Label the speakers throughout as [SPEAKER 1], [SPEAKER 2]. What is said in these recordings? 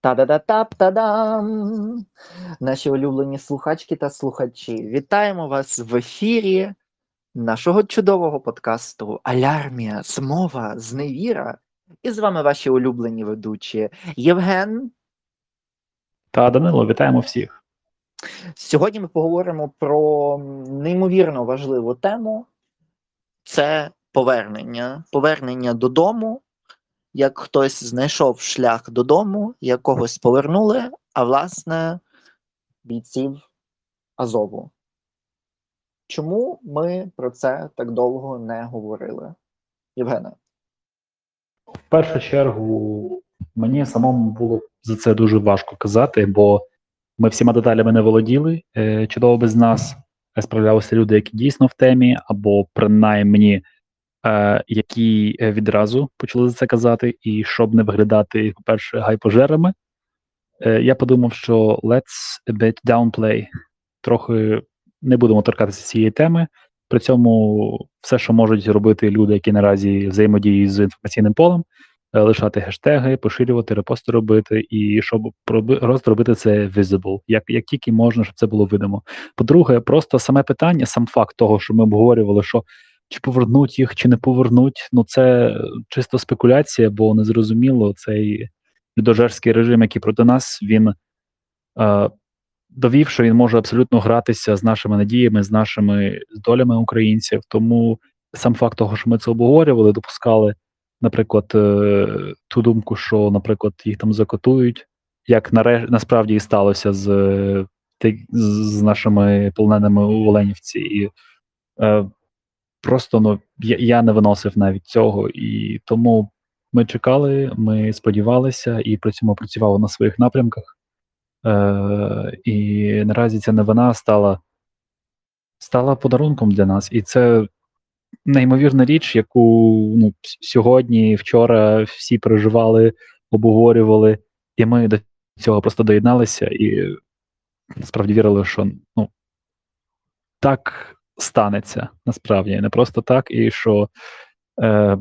[SPEAKER 1] Та-да-да-тап-та-дам! Наші улюблені слухачки та слухачі. Вітаємо вас в ефірі нашого чудового подкасту Алярмія, Змова, Зневіра. І з вами ваші улюблені ведучі Євген.
[SPEAKER 2] Та Данило, вітаємо всіх.
[SPEAKER 1] Сьогодні ми поговоримо про неймовірно важливу тему: це повернення. Повернення додому. Як хтось знайшов шлях додому, якогось повернули, а власне бійців Азову. Чому ми про це так довго не говорили? Євгене?
[SPEAKER 2] В першу чергу мені самому було за це дуже важко казати, бо ми всіма деталями не володіли. Е, Чудово без нас справлялися люди, які дійсно в темі, або принаймні е, які відразу почали за це казати, і щоб не виглядати, по-перше, гайпожерами, е, я подумав, що let's a bit downplay. Трохи не будемо торкатися цієї теми. При цьому все, що можуть робити люди, які наразі взаємодіють з інформаційним полем, е, лишати хештеги, поширювати, репости робити, і щоб розробити це visible, як як тільки можна, щоб це було видимо. По-друге, просто саме питання, сам факт того, що ми обговорювали, що чи повернуть їх, чи не повернуть, ну це чисто спекуляція, бо незрозуміло цей людожерський режим, який проти нас, він е, довів, що він може абсолютно гратися з нашими надіями, з нашими долями українців. Тому сам факт того, що ми це обговорювали, допускали, наприклад, е, ту думку, що, наприклад, їх там закотують, як наре... насправді і сталося з з нашими полоненими у Оленівці. І е, просто ну, я, я не виносив навіть цього, і тому ми чекали, ми сподівалися і при цьому працювали на своїх напрямках. Е, І наразі ця новина стала стала подарунком для нас. І це неймовірна річ, яку ну, сьогодні, вчора всі переживали, обговорювали, і ми до цього просто доєдналися і насправді вірили, що ну, так станеться насправді, не просто так, і що е,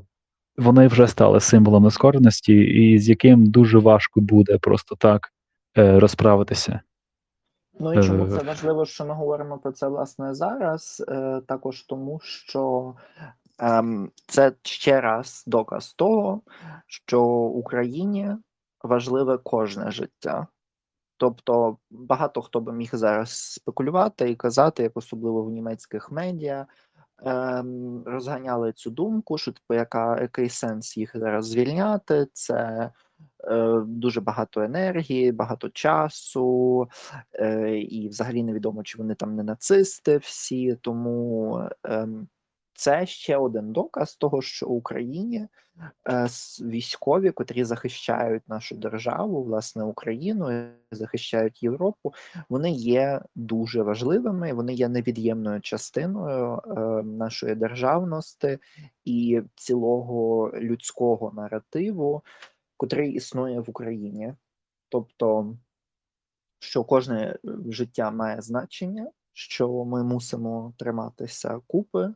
[SPEAKER 2] вони вже стали символом нескореності, і з яким дуже важко буде просто так е, розправитися.
[SPEAKER 1] Ну і чому це важливо, що ми говоримо про це власне зараз? Е, Також тому, що е, це ще раз доказ того, що Україні важливе кожне життя. Тобто багато хто би міг зараз спекулювати і казати, як особливо в німецьких медіа, ем, розганяли цю думку, що типу, яка який сенс їх зараз звільняти? Це е, дуже багато енергії, багато часу, е, і взагалі невідомо, чи вони там не нацисти всі. Тому е, це ще один доказ того, що в Україні е, військові, котрі захищають нашу державу, власне Україну, захищають Європу, вони є дуже важливими, вони є невід'ємною частиною е, нашої державності і цілого людського наративу, котрий існує в Україні. Тобто, що кожне життя має значення, що ми мусимо триматися купи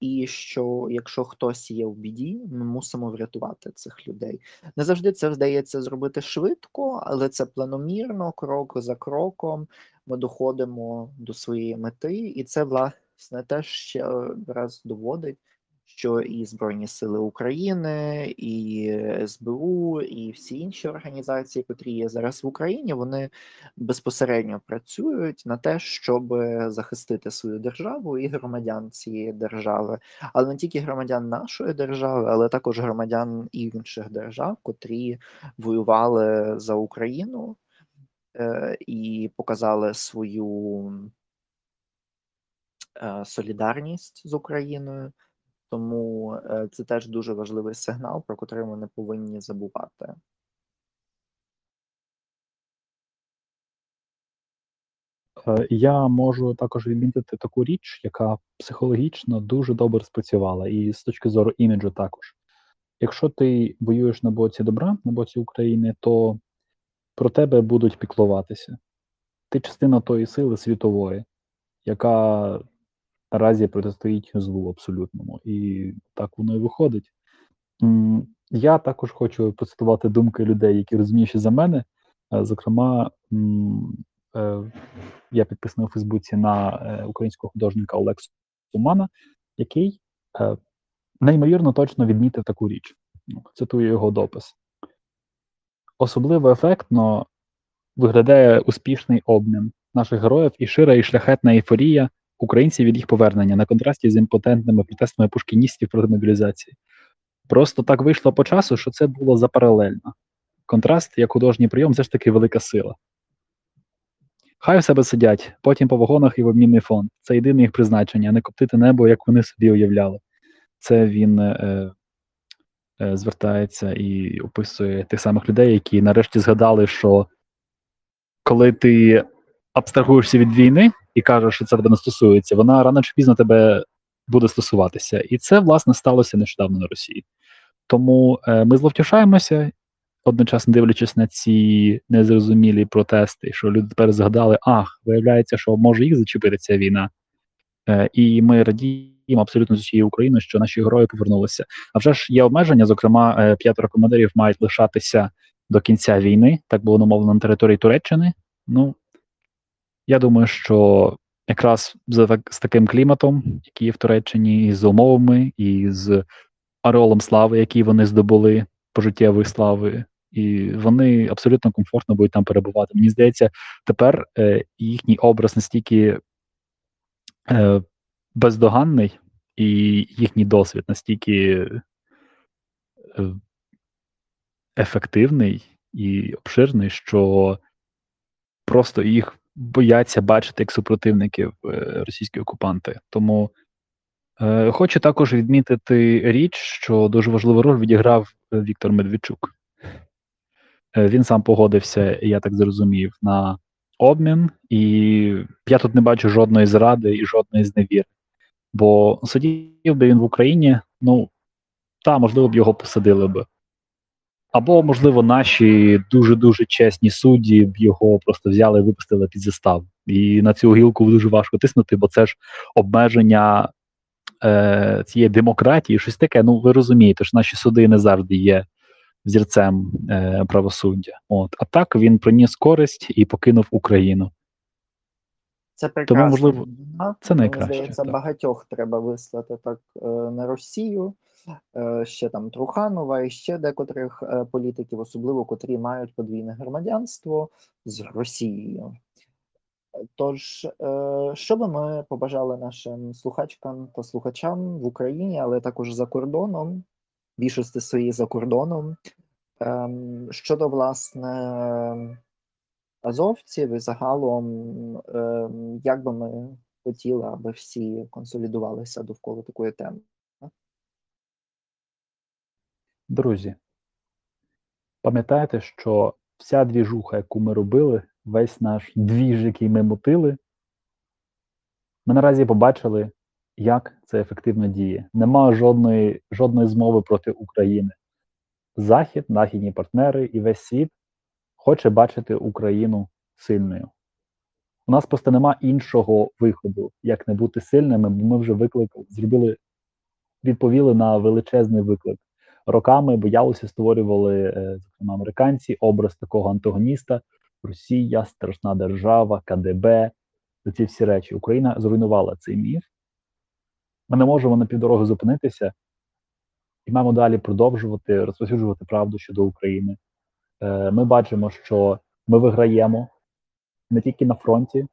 [SPEAKER 1] і що якщо хтось є в біді, ми мусимо врятувати цих людей. Не завжди це вдається зробити швидко, але це планомірно, крок за кроком. Ми доходимо до своєї мети, і це власне теж ще раз доводить що і Збройні Сили України, і СБУ, і всі інші організації, котрі є зараз в Україні, вони безпосередньо працюють на те, щоб захистити свою державу і громадян цієї держави, але не тільки громадян нашої держави, але також громадян інших держав, котрі воювали за Україну е, і показали свою. Е, солідарність з Україною, тому е, це теж дуже важливий сигнал, про котрий ми не повинні забувати.
[SPEAKER 2] Е, я можу також відмітити таку річ, яка психологічно дуже добре спрацювала, і з точки зору іміджу також. Якщо ти воюєш на боці добра, на боці України, то про тебе будуть піклуватися. Ти частина тої сили світової, яка наразі протистоїть злу абсолютному. І так воно і виходить. Я також хочу процитувати думки людей, які розумніші за мене. Е, Зокрема, е, я підписаний у Фейсбуці на е, українського художника Олексу Тумана, який неймовірно точно відмітив таку річ. Ну, Цитую його допис. Особливо ефектно виглядає успішний обмін наших героїв і шира і шляхетна ейфорія українців від їх повернення на контрасті з імпотентними протестами пушкіністів проти мобілізації. Просто так вийшло по часу, що це було запаралельно. Контраст як художній прийом все ж таки велика сила. Хай у себе сидять, потім по вагонах і в обмінний фонд. Це єдине їх призначення, не коптити небо, як вони собі уявляли. Це він е, е, звертається і описує тих самих людей, які нарешті згадали, що коли ти абстрагуєшся від війни і кажеш, що це тебе не стосується, вона рано чи пізно тебе буде стосуватися. І це, власне, сталося нещодавно на Росії. Тому е, ми зловтішаємося, одночасно дивлячись на ці незрозумілі протести, що люди тепер згадали, ах, виявляється, що може їх зачепити ця війна. Е, і ми радіємо абсолютно з усією Україною, що наші герої повернулися. А вже ж є обмеження, зокрема, е, п'ятеро командирів мають лишатися до кінця війни. Так було намовлено на території Туреччини. Ну, я думаю, що якраз з таким кліматом, який є в Туреччині, і з умовами, і з ореолом слави, який вони здобули пожиттєвої слави, і вони абсолютно комфортно будуть там перебувати. Мені здається, тепер е, їхній образ настільки е, бездоганний, і їхній досвід настільки е, ефективний і обширний, що просто їх бояться бачити як супротивників е, російські окупанти. Тому е, хочу також відмітити річ, що дуже важливу роль відіграв е, Віктор Медведчук. Е, він сам погодився, я так зрозумів, на обмін, і я тут не бачу жодної зради і жодної зневіри. Бо сидів би він в Україні, ну та, можливо, б його посадили би. Або, можливо, наші дуже-дуже чесні судді б його просто взяли і випустили під заставу. І на цю гілку дуже важко тиснути, бо це ж обмеження е, цієї демократії, щось таке. Ну, ви розумієте, що наші суди не завжди є взірцем е, правосуддя. От. А так він приніс користь і покинув Україну.
[SPEAKER 1] Це прекрасно.
[SPEAKER 2] можливо, це найкраще,
[SPEAKER 1] Здається, багатьох треба вислати так е, на Росію. Е, Ще там Труханова і ще декотрих е, політиків, особливо котрі мають подвійне громадянство з Росією. Тож, е, що би ми побажали нашим слухачкам та слухачам в Україні, але також за кордоном, більшості своїй за кордоном, ем, щодо власне азовців і загалом, ем, як би ми хотіли, аби всі консолідувалися довкола такої теми.
[SPEAKER 2] Друзі, пам'ятайте, що вся двіжуха, яку ми робили, весь наш двіж, який ми мутили, ми наразі побачили, як це ефективно діє. Нема жодної, жодної змови проти України. Захід, західні партнери і весь світ хоче бачити Україну сильною. У нас просто нема іншого виходу, як не бути сильними, бо ми вже викликали, зробили, відповіли на величезний виклик. Роками боялися, створювали, е, зокрема, американці, образ такого антагоніста: Росія, страшна держава, КДБ. Ці всі речі. Україна зруйнувала цей міф. Ми не можемо на півдороги зупинитися і маємо далі продовжувати розповсюджувати правду щодо України. Е, Ми бачимо, що ми виграємо не тільки на фронті,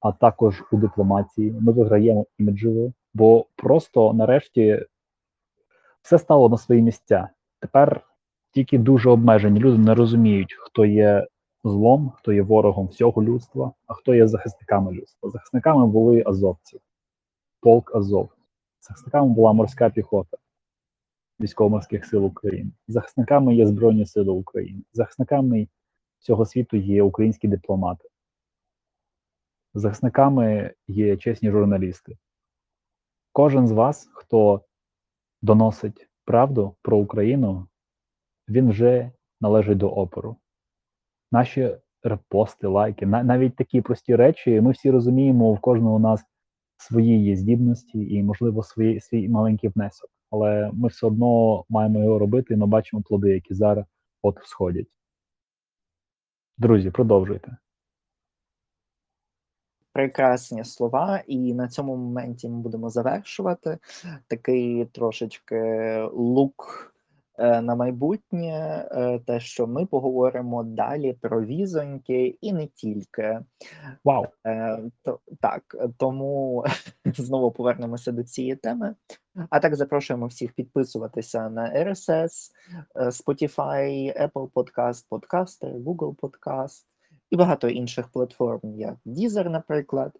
[SPEAKER 2] а також у дипломатії. Ми виграємо іміджево, бо просто нарешті все стало на свої місця. Тепер тільки дуже обмежені люди не розуміють, хто є злом, хто є ворогом всього людства, а хто є захисниками людства. Захисниками були азовці, полк Азов. Захисниками була морська піхота військово-морських сил України. Захисниками є Збройні Сили України. Захисниками цього світу є українські дипломати. Захисниками є чесні журналісти. Кожен з вас, хто доносить правду про Україну, він вже належить до опору. Наші репости, лайки, навіть такі прості речі, ми всі розуміємо, в кожного у нас свої є здібності і, можливо, свої, свій маленький внесок. Але ми все одно маємо його робити, і ми бачимо плоди, які зараз от всходять. Друзі, продовжуйте.
[SPEAKER 1] Прекрасні слова, і на цьому моменті ми будемо завершувати такий трошечки лук е, на майбутнє, е, те, що ми поговоримо далі про візоньки і не тільки.
[SPEAKER 2] Вау!
[SPEAKER 1] Е, то, так, тому знову повернемося до цієї теми. А так запрошуємо всіх підписуватися на RSS, Spotify, Apple Podcast, Podcaster, Google Podcast і багато інших платформ, як Deezer, наприклад.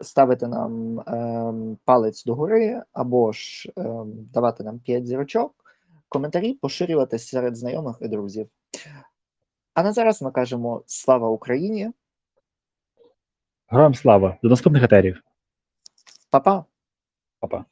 [SPEAKER 1] Ставити нам ем, палець догори або ж ем, давати нам 5 зірочок, коментарі поширювати серед знайомих і друзів. А на зараз ми кажемо слава Україні!
[SPEAKER 2] Героям слава! До наступних етерів.
[SPEAKER 1] Па-па!
[SPEAKER 2] Па-па.